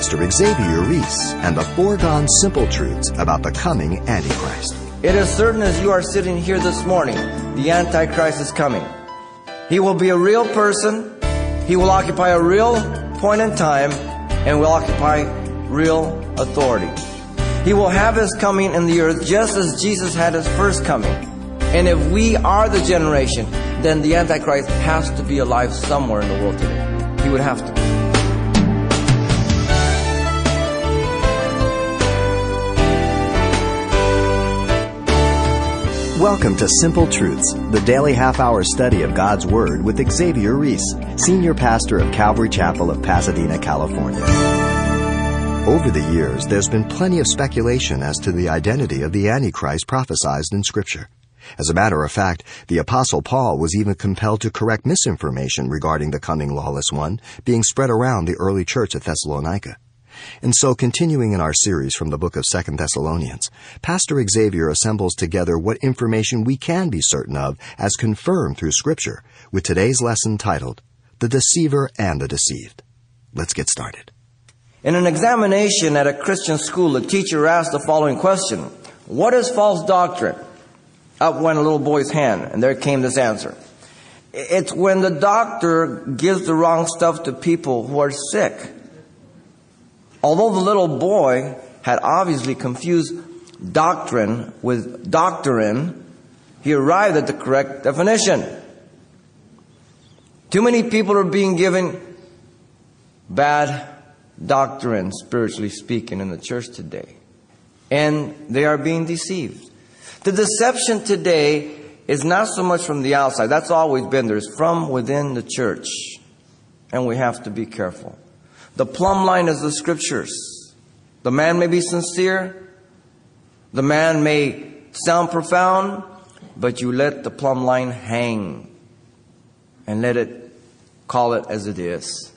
Pastor Xavier Reese and the foregone simple truths about the coming Antichrist. It is certain as you are sitting here this morning, the Antichrist is coming. He will be a real person. He will occupy a real point in time and will occupy real authority. He will have his coming in the earth just as Jesus had his first coming. And if we are the generation, then the Antichrist has to be alive somewhere in the world today. He would have to. Welcome to Simple Truths, the daily half hour study of God's Word with Xavier Reese, Senior Pastor of Calvary Chapel of Pasadena, California. Over the years, there's been plenty of speculation as to the identity of the Antichrist prophesied in Scripture. As a matter of fact, the Apostle Paul was even compelled to correct misinformation regarding the coming lawless one being spread around the early church at Thessalonica. And so, continuing in our series from the book of Second Thessalonians, Pastor Xavier assembles together what information we can be certain of as confirmed through Scripture, with today's lesson titled, The Deceiver and the Deceived. Let's get started. In an examination at a Christian school, a teacher asked the following question What is false doctrine? Up went a little boy's hand, and there came this answer. It's when the doctor gives the wrong stuff to people who are sick. Although the little boy had obviously confused doctrine with doctrine, he arrived at the correct definition. Too many people are being given bad doctrine, spiritually speaking, in the church today. And they are being deceived. The deception today is not so much from the outside. That's always been there. It's from within the church. And we have to be careful. The plumb line is the scriptures. The man may be sincere. The man may sound profound, but you let the plumb line hang and let it call it as it is.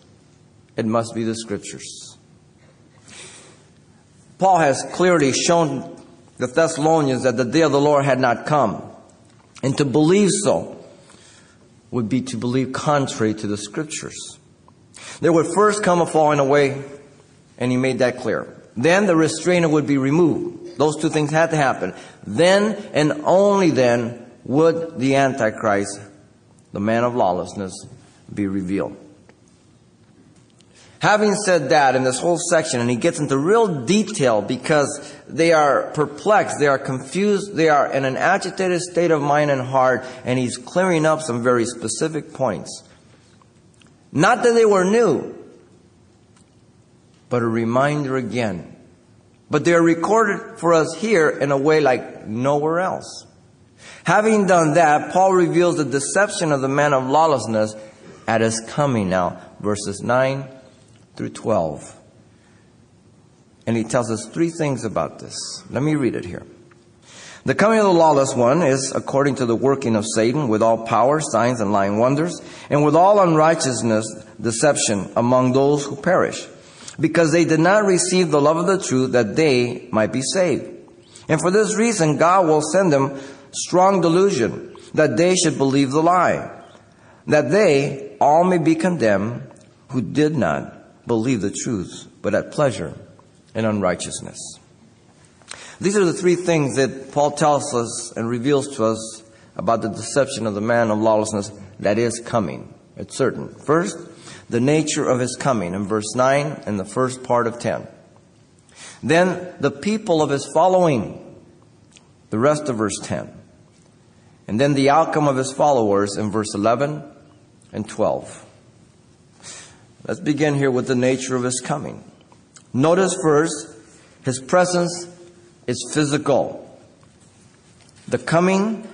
It must be the scriptures. Paul has clearly shown the Thessalonians that the day of the Lord had not come. And to believe so would be to believe contrary to the scriptures. There would first come a falling away, and he made that clear. Then the restrainer would be removed. Those two things had to happen. Then and only then would the Antichrist, the man of lawlessness, be revealed. Having said that in this whole section, and he gets into real detail because they are perplexed, they are confused, they are in an agitated state of mind and heart, and he's clearing up some very specific points. Not that they were new, but a reminder again. But they are recorded for us here in a way like nowhere else. Having done that, Paul reveals the deception of the man of lawlessness at his coming now, verses 9 through 12. And he tells us three things about this. Let me read it here. The coming of the lawless one is according to the working of Satan with all power, signs, and lying wonders, and with all unrighteousness, deception among those who perish, because they did not receive the love of the truth that they might be saved. And for this reason, God will send them strong delusion that they should believe the lie, that they all may be condemned who did not believe the truth, but at pleasure in unrighteousness. These are the three things that Paul tells us and reveals to us about the deception of the man of lawlessness that is coming. It's certain. First, the nature of his coming in verse 9 and the first part of 10. Then the people of his following, the rest of verse 10. And then the outcome of his followers in verse 11 and 12. Let's begin here with the nature of his coming. Notice first his presence is physical. The coming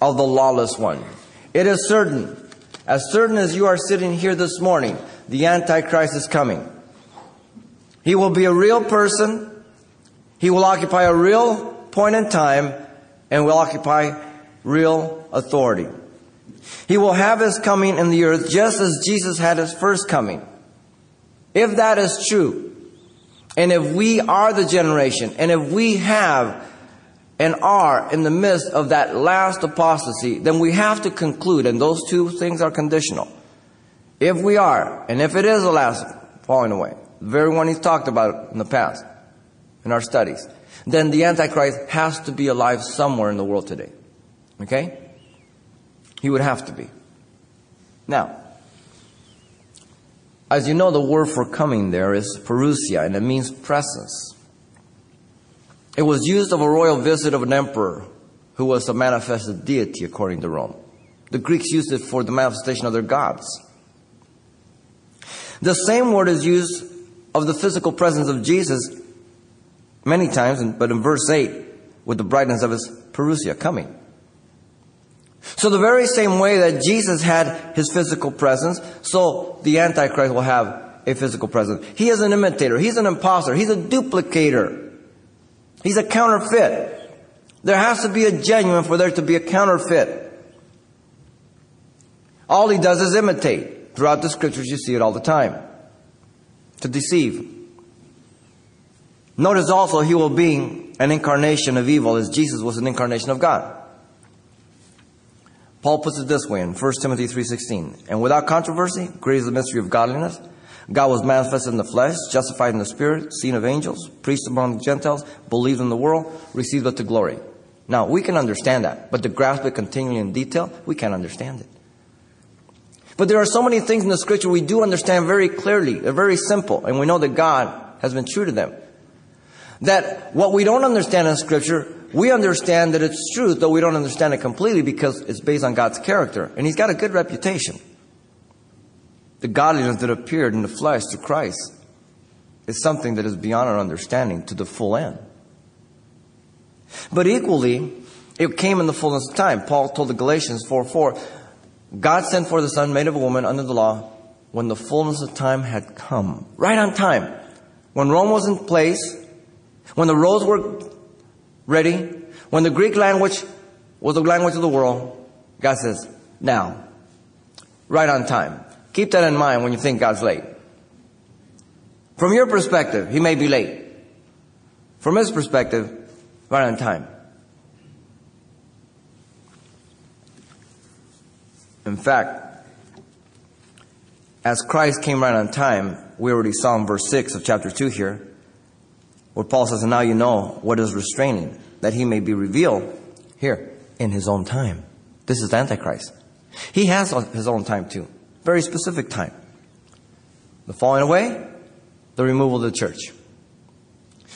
of the lawless one. It is certain, as certain as you are sitting here this morning, the Antichrist is coming. He will be a real person. He will occupy a real point in time and will occupy real authority. He will have his coming in the earth just as Jesus had his first coming. If that is true, and if we are the generation, and if we have and are in the midst of that last apostasy, then we have to conclude, and those two things are conditional. If we are, and if it is the last falling away, the very one he's talked about in the past, in our studies, then the Antichrist has to be alive somewhere in the world today. Okay? He would have to be. Now, as you know, the word for coming there is parousia, and it means presence. It was used of a royal visit of an emperor who was a manifested deity according to Rome. The Greeks used it for the manifestation of their gods. The same word is used of the physical presence of Jesus many times, but in verse 8, with the brightness of his parousia coming. So the very same way that Jesus had his physical presence, so the Antichrist will have a physical presence. He is an imitator. He's an impostor. He's a duplicator. He's a counterfeit. There has to be a genuine for there to be a counterfeit. All he does is imitate. Throughout the scriptures, you see it all the time. To deceive. Notice also he will be an incarnation of evil as Jesus was an incarnation of God. Paul puts it this way in 1 Timothy 3:16, and without controversy, great is the mystery of godliness. God was manifested in the flesh, justified in the spirit, seen of angels, preached among the Gentiles, believed in the world, received up to glory. Now, we can understand that, but to grasp it continually in detail, we can't understand it. But there are so many things in the scripture we do understand very clearly. They're very simple, and we know that God has been true to them. That what we don't understand in scripture, we understand that it's truth, though we don't understand it completely because it's based on God's character. And He's got a good reputation. The godliness that appeared in the flesh to Christ is something that is beyond our understanding to the full end. But equally, it came in the fullness of time. Paul told the Galatians 4 4, God sent for the Son made of a woman under the law when the fullness of time had come. Right on time. When Rome was in place, when the roads were ready, when the Greek language was the language of the world, God says, now, right on time. Keep that in mind when you think God's late. From your perspective, He may be late. From His perspective, right on time. In fact, as Christ came right on time, we already saw in verse 6 of chapter 2 here, where Paul says, And now you know what is restraining, that he may be revealed here in his own time. This is the Antichrist. He has his own time too. Very specific time. The falling away, the removal of the church.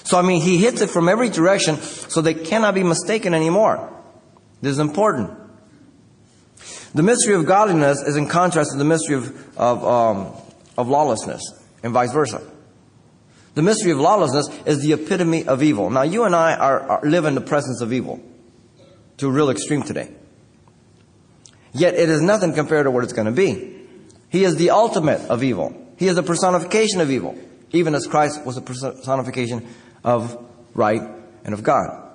So, I mean, he hits it from every direction so they cannot be mistaken anymore. This is important. The mystery of godliness is in contrast to the mystery of, of, um, of lawlessness, and vice versa. The mystery of lawlessness is the epitome of evil. Now, you and I are, are, live in the presence of evil to a real extreme today. Yet it is nothing compared to what it's going to be. He is the ultimate of evil. He is the personification of evil, even as Christ was a personification of right and of God.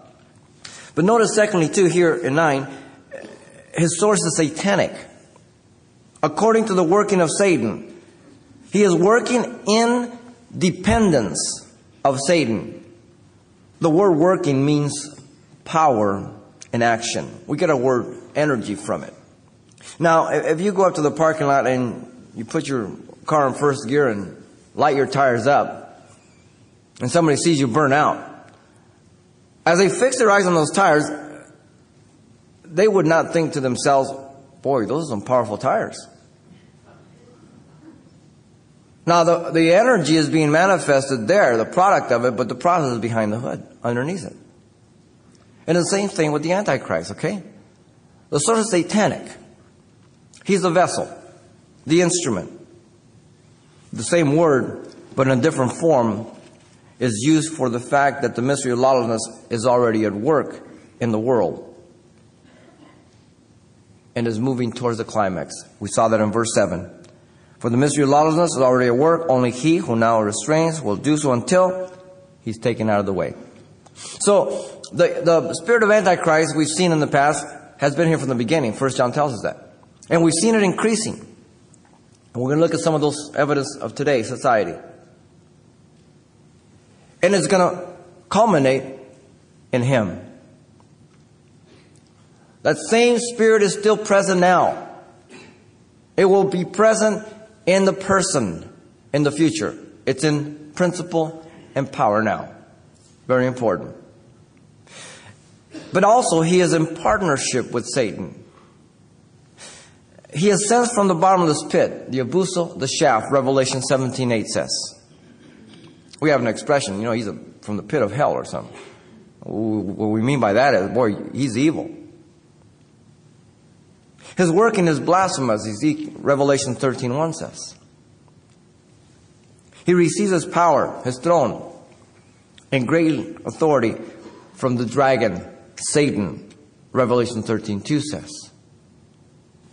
But notice, secondly, too, here in 9, his source is satanic. According to the working of Satan, he is working in dependence of Satan. The word working means power and action. We get our word energy from it. Now, if you go up to the parking lot and you put your car in first gear and light your tires up, and somebody sees you burn out, as they fix their eyes on those tires, they would not think to themselves, boy, those are some powerful tires. Now, the, the energy is being manifested there, the product of it, but the process is behind the hood, underneath it. And the same thing with the Antichrist, okay? The source of satanic. He's the vessel, the instrument. The same word, but in a different form, is used for the fact that the mystery of lawlessness is already at work in the world and is moving towards the climax. We saw that in verse 7. For the mystery of lawlessness is already at work. Only he who now restrains will do so until he's taken out of the way. So, the, the spirit of Antichrist we've seen in the past has been here from the beginning. First John tells us that. And we've seen it increasing. And we're going to look at some of those evidence of today's society. And it's going to culminate in him. That same spirit is still present now. It will be present in the person in the future. It's in principle, and power now. Very important. But also, he is in partnership with Satan. He ascends from the bottomless pit, the abuso, the shaft, Revelation 17 8 says. We have an expression, you know, he's a, from the pit of hell or something. What we mean by that is, boy, he's evil. His working is blasphemous, Ezekiel, Revelation 13 1 says. He receives his power, his throne, and great authority from the dragon, Satan, Revelation 13.2 says.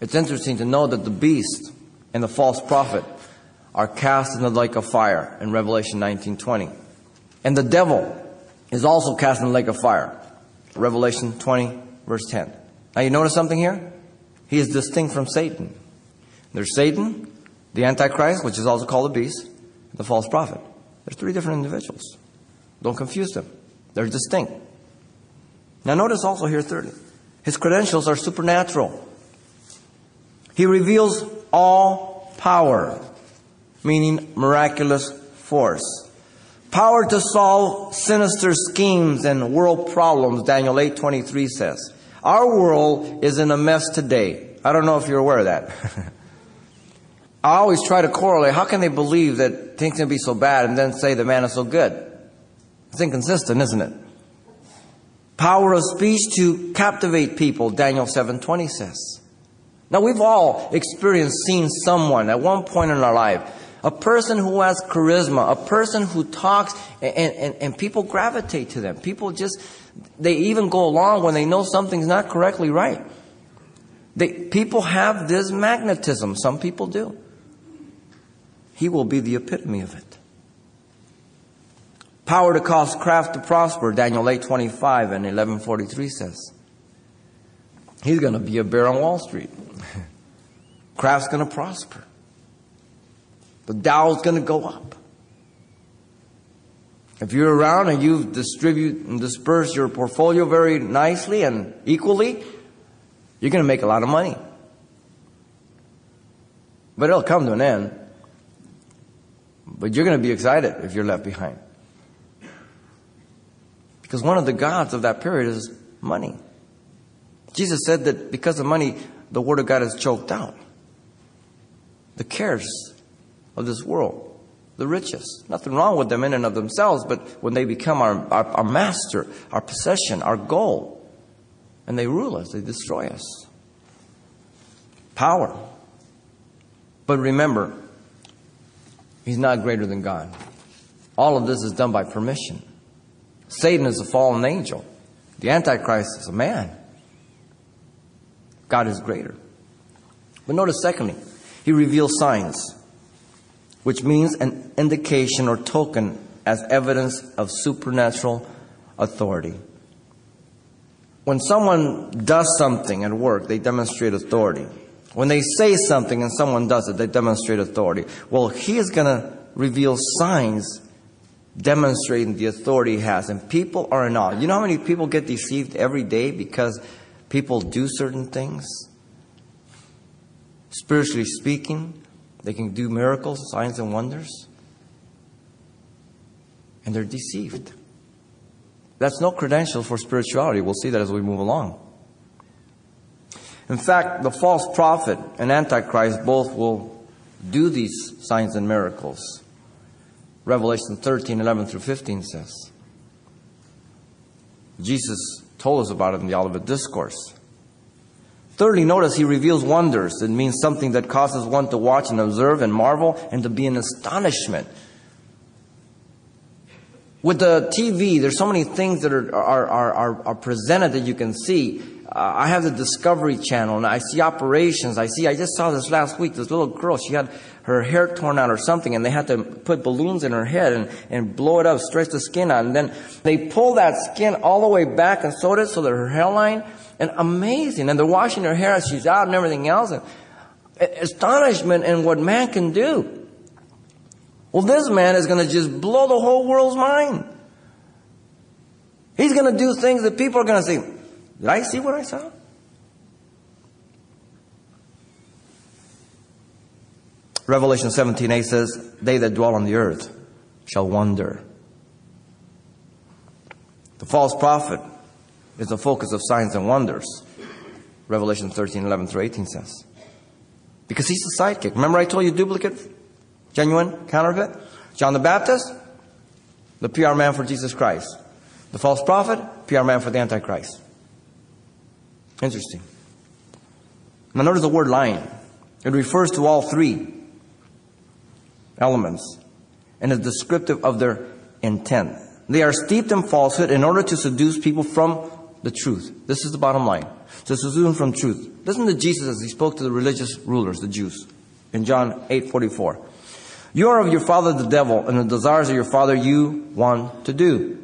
It's interesting to know that the beast and the false prophet are cast in the lake of fire in Revelation 19:20. And the devil is also cast in the lake of fire. Revelation 20 verse 10. Now you notice something here? He is distinct from Satan. There's Satan, the Antichrist, which is also called the beast, the false prophet. There's three different individuals. Don't confuse them. They're distinct. Now notice also here thirdly, his credentials are supernatural. He reveals all power, meaning miraculous force. Power to solve sinister schemes and world problems, Daniel 8:23 says. Our world is in a mess today. I don't know if you're aware of that. I always try to correlate how can they believe that things can be so bad and then say the man is so good? It's inconsistent, isn't it? Power of speech to captivate people, Daniel 7:20 says. Now, we've all experienced seeing someone at one point in our life, a person who has charisma, a person who talks, and, and, and people gravitate to them. People just, they even go along when they know something's not correctly right. They, people have this magnetism. Some people do. He will be the epitome of it. Power to cause craft to prosper, Daniel 8.25 and 11.43 says. He's going to be a bear on Wall Street. Craft's going to prosper. The Dow's going to go up. If you're around and you distribute and disperse your portfolio very nicely and equally, you're going to make a lot of money. But it'll come to an end. But you're going to be excited if you're left behind. Because one of the gods of that period is money. Jesus said that because of money, the Word of God is choked out. The cares of this world, the riches. Nothing wrong with them in and of themselves, but when they become our, our, our master, our possession, our goal, and they rule us, they destroy us. Power. But remember, He's not greater than God. All of this is done by permission. Satan is a fallen angel. The Antichrist is a man. God is greater. But notice, secondly, he reveals signs, which means an indication or token as evidence of supernatural authority. When someone does something at work, they demonstrate authority. When they say something and someone does it, they demonstrate authority. Well, he is going to reveal signs demonstrating the authority he has. And people are in awe. You know how many people get deceived every day because people do certain things. Spiritually speaking, they can do miracles, signs, and wonders. And they're deceived. That's no credential for spirituality. We'll see that as we move along. In fact, the false prophet and Antichrist both will do these signs and miracles. Revelation 13, 11 through 15 says. Jesus told us about it in the Olivet Discourse. Thirdly, notice he reveals wonders. It means something that causes one to watch and observe and marvel and to be in astonishment. With the TV, there's so many things that are, are, are, are, presented that you can see. Uh, I have the Discovery Channel and I see operations. I see, I just saw this last week, this little girl, she had her hair torn out or something and they had to put balloons in her head and, and blow it up, stretch the skin out. And then they pull that skin all the way back and sewed it so that her hairline, and amazing. And they're washing her hair as she's out and everything else. And astonishment in what man can do. Well, this man is going to just blow the whole world's mind. He's going to do things that people are going to say, did I see what I saw? Revelation 17 8 says, They that dwell on the earth shall wonder. The false prophet is the focus of signs and wonders. Revelation 13, 11 through 18 says. Because he's the sidekick. Remember I told you duplicate, genuine, counterfeit? John the Baptist, the PR man for Jesus Christ. The false prophet, PR man for the Antichrist. Interesting. Now notice the word lying. It refers to all three elements and is descriptive of their intent. They are steeped in falsehood in order to seduce people from the truth. This is the bottom line. To seduce them from truth. Listen to Jesus as he spoke to the religious rulers, the Jews, in John 8:44. You are of your father the devil, and the desires of your father you want to do.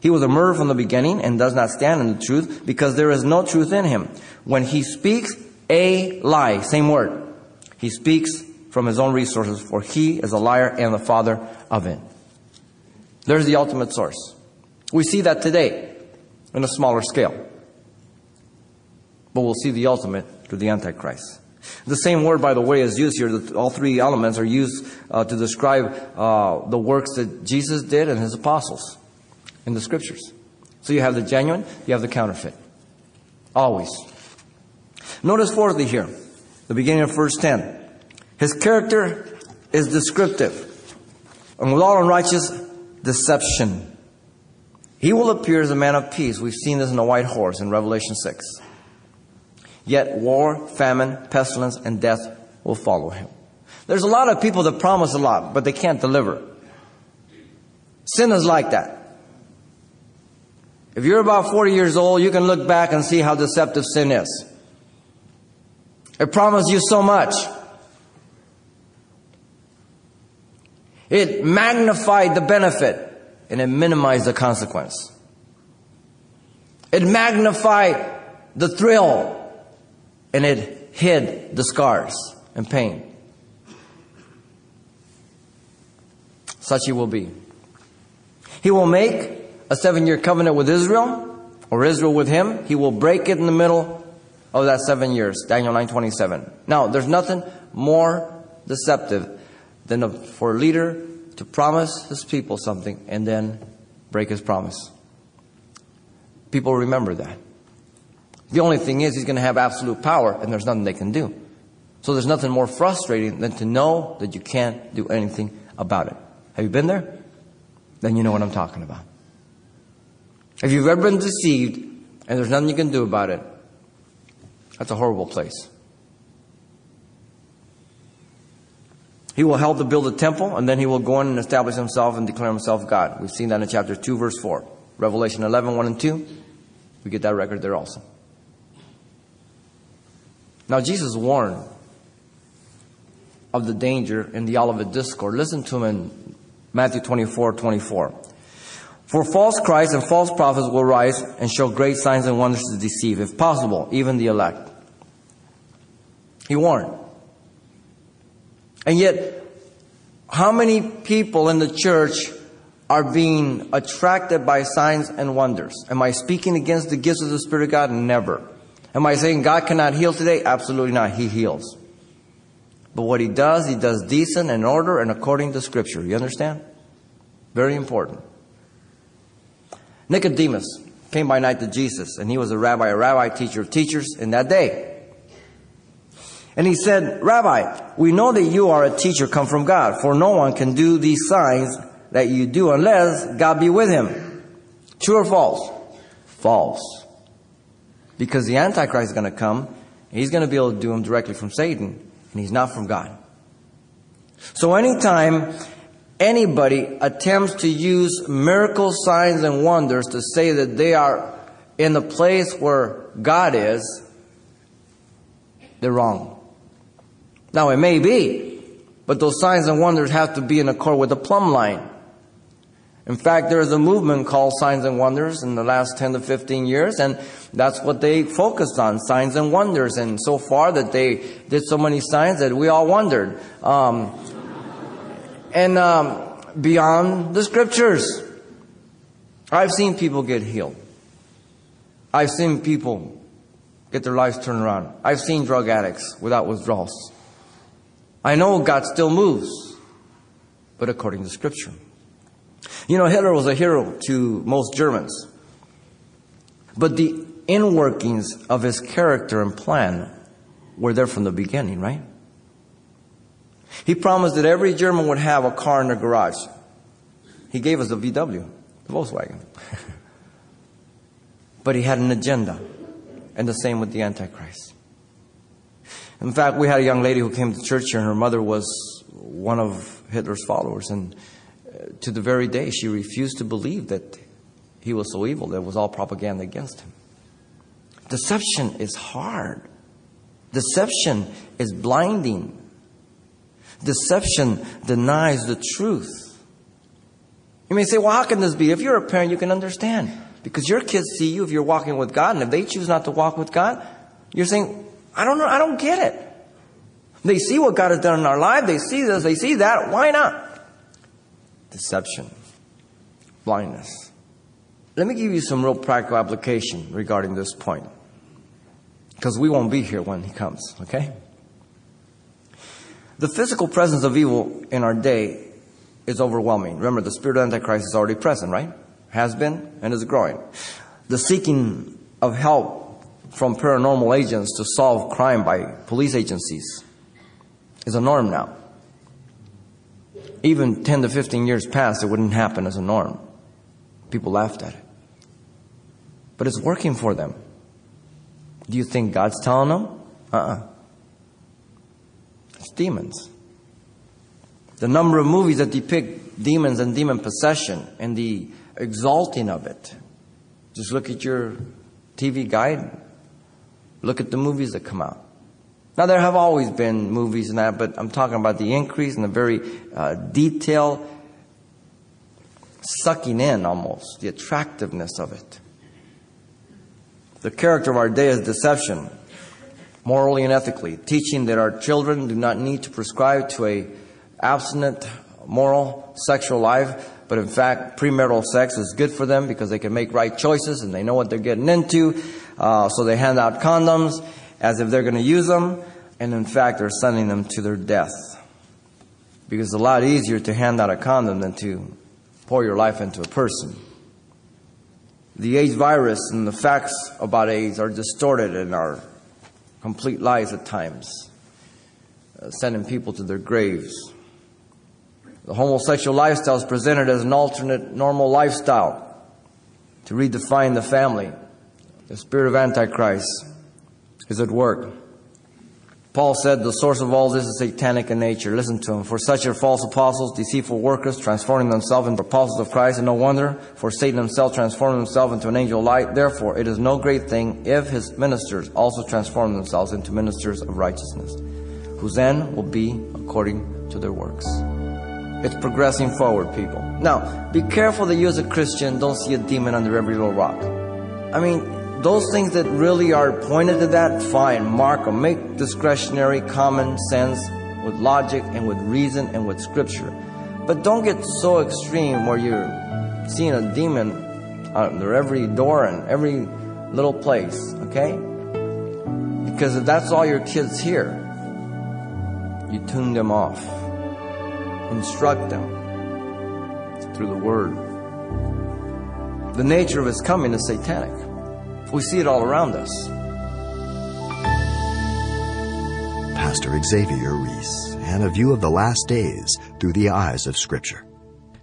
He was a murderer from the beginning and does not stand in the truth because there is no truth in him. When he speaks a lie, same word, he speaks from his own resources, for he is a liar and the father of it. There's the ultimate source. We see that today in a smaller scale. But we'll see the ultimate through the Antichrist. The same word, by the way, is used here. All three elements are used uh, to describe uh, the works that Jesus did and his apostles in the scriptures. So you have the genuine, you have the counterfeit. Always. Notice fourthly here, the beginning of verse 10. His character is descriptive and with all unrighteous deception. He will appear as a man of peace. We've seen this in the white horse in Revelation 6. Yet war, famine, pestilence, and death will follow him. There's a lot of people that promise a lot, but they can't deliver. Sin is like that. If you're about 40 years old, you can look back and see how deceptive sin is. It promised you so much. It magnified the benefit and it minimized the consequence. It magnified the thrill and it hid the scars and pain. Such he will be. He will make a seven year covenant with Israel, or Israel with him. He will break it in the middle of that seven years. Daniel 9:27. Now, there's nothing more deceptive than for a leader to promise his people something and then break his promise. People remember that. The only thing is, he's going to have absolute power, and there's nothing they can do. So there's nothing more frustrating than to know that you can't do anything about it. Have you been there? Then you know what I'm talking about. If you've ever been deceived and there's nothing you can do about it, that's a horrible place. He will help to build a temple, and then he will go in and establish himself and declare himself God. We've seen that in chapter 2, verse 4. Revelation 11, 1 and 2. We get that record there also. Now, Jesus warned of the danger in the Olivet Discourse. Listen to him in Matthew 24, 24. For false Christs and false prophets will rise and show great signs and wonders to deceive, if possible, even the elect. He warned. And yet, how many people in the church are being attracted by signs and wonders? Am I speaking against the gifts of the Spirit of God? Never. Am I saying God cannot heal today? Absolutely not. He heals. But what He does, He does decent and order and according to Scripture. You understand? Very important. Nicodemus came by night to Jesus, and he was a rabbi, a rabbi teacher of teachers in that day. And he said, Rabbi, we know that you are a teacher come from God, for no one can do these signs that you do unless God be with him. True or false? False. Because the Antichrist is going to come, he's going to be able to do them directly from Satan, and he's not from God. So anytime anybody attempts to use miracle signs and wonders to say that they are in the place where God is, they're wrong. Now, it may be, but those signs and wonders have to be in accord with the plumb line. In fact, there is a movement called Signs and Wonders in the last 10 to 15 years, and that's what they focused on, signs and wonders. And so far that they did so many signs that we all wondered. Um, and um, beyond the scriptures. I've seen people get healed. I've seen people get their lives turned around. I've seen drug addicts without withdrawals. I know God still moves, but according to Scripture. You know, Hitler was a hero to most Germans. But the inworkings of his character and plan were there from the beginning, right? He promised that every German would have a car in their garage. He gave us a VW, the Volkswagen. but he had an agenda. And the same with the Antichrist. In fact, we had a young lady who came to church here, and her mother was one of Hitler's followers. And to the very day, she refused to believe that he was so evil that was all propaganda against him. Deception is hard. Deception is blinding. Deception denies the truth. You may say, well, how can this be? If you're a parent, you can understand. Because your kids see you if you're walking with God, and if they choose not to walk with God, you're saying, I don't know, I don't get it. They see what God has done in our life, they see this, they see that, why not? Deception, blindness. Let me give you some real practical application regarding this point. Because we won't be here when he comes, okay? The physical presence of evil in our day is overwhelming. Remember, the spirit of Antichrist is already present, right? Has been and is growing. The seeking of help from paranormal agents to solve crime by police agencies is a norm now. Even 10 to 15 years past, it wouldn't happen as a norm. People laughed at it. But it's working for them. Do you think God's telling them? Uh uh-uh. uh It's demons. The number of movies that depict demons and demon possession and the exalting of it. Just look at your TV guide. Look at the movies that come out. Now, there have always been movies and that, but I'm talking about the increase and the very uh, detail sucking in almost, the attractiveness of it. The character of our day is deception, morally and ethically, teaching that our children do not need to prescribe to a abstinent, moral, sexual life, but in fact, premarital sex is good for them because they can make right choices and they know what they're getting into. Uh, so they hand out condoms as if they're going to use them, and in fact, they're sending them to their death. Because it's a lot easier to hand out a condom than to pour your life into a person. The AIDS virus and the facts about AIDS are distorted and are complete lies at times, uh, sending people to their graves. The homosexual lifestyle is presented as an alternate normal lifestyle to redefine the family. The spirit of Antichrist is at work. Paul said the source of all this is satanic in nature. Listen to him. For such are false apostles, deceitful workers, transforming themselves into apostles of Christ, and no wonder, for Satan himself transformed himself into an angel of light. Therefore, it is no great thing if his ministers also transform themselves into ministers of righteousness, whose end will be according to their works. It's progressing forward, people. Now, be careful that you as a Christian don't see a demon under every little rock. I mean, those things that really are pointed to that, fine, mark them. Make discretionary common sense with logic and with reason and with scripture. But don't get so extreme where you're seeing a demon under every door and every little place, okay? Because if that's all your kids hear, you tune them off. Instruct them through the word. The nature of his coming is satanic. We see it all around us. Pastor Xavier Reese and a view of the last days through the eyes of Scripture.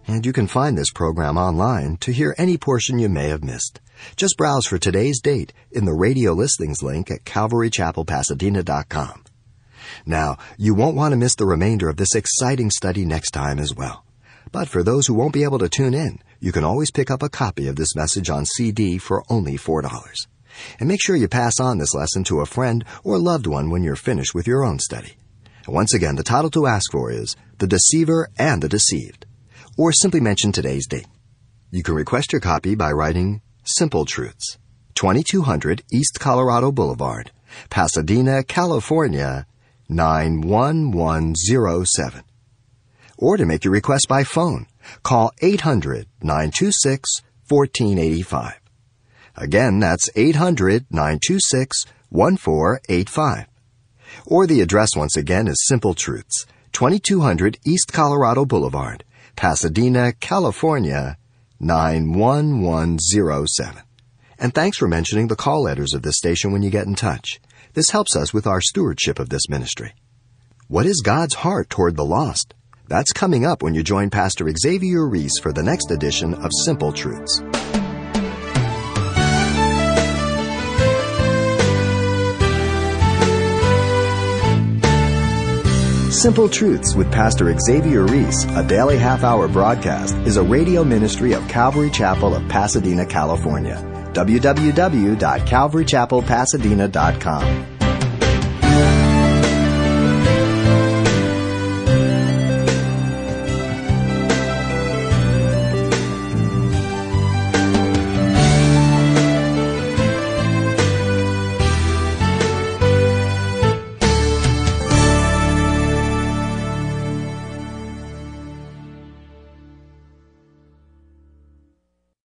And you can find this program online to hear any portion you may have missed. Just browse for today's date in the radio listings link at calvarychapelpasadena.com. Now, you won't want to miss the remainder of this exciting study next time as well. But for those who won't be able to tune in, you can always pick up a copy of this message on CD for only $4. And make sure you pass on this lesson to a friend or loved one when you're finished with your own study. once again, the title to ask for is The Deceiver and the Deceived, or simply mention today's date. You can request your copy by writing Simple Truths, 2200 East Colorado Boulevard, Pasadena, California, 91107 or to make your request by phone. Call 800 926 1485. Again, that's 800 926 1485. Or the address once again is Simple Truths, 2200 East Colorado Boulevard, Pasadena, California 91107. And thanks for mentioning the call letters of this station when you get in touch. This helps us with our stewardship of this ministry. What is God's heart toward the lost? That's coming up when you join Pastor Xavier Reese for the next edition of Simple Truths. Simple Truths with Pastor Xavier Reese, a daily half hour broadcast, is a radio ministry of Calvary Chapel of Pasadena, California. www.calvarychapelpasadena.com.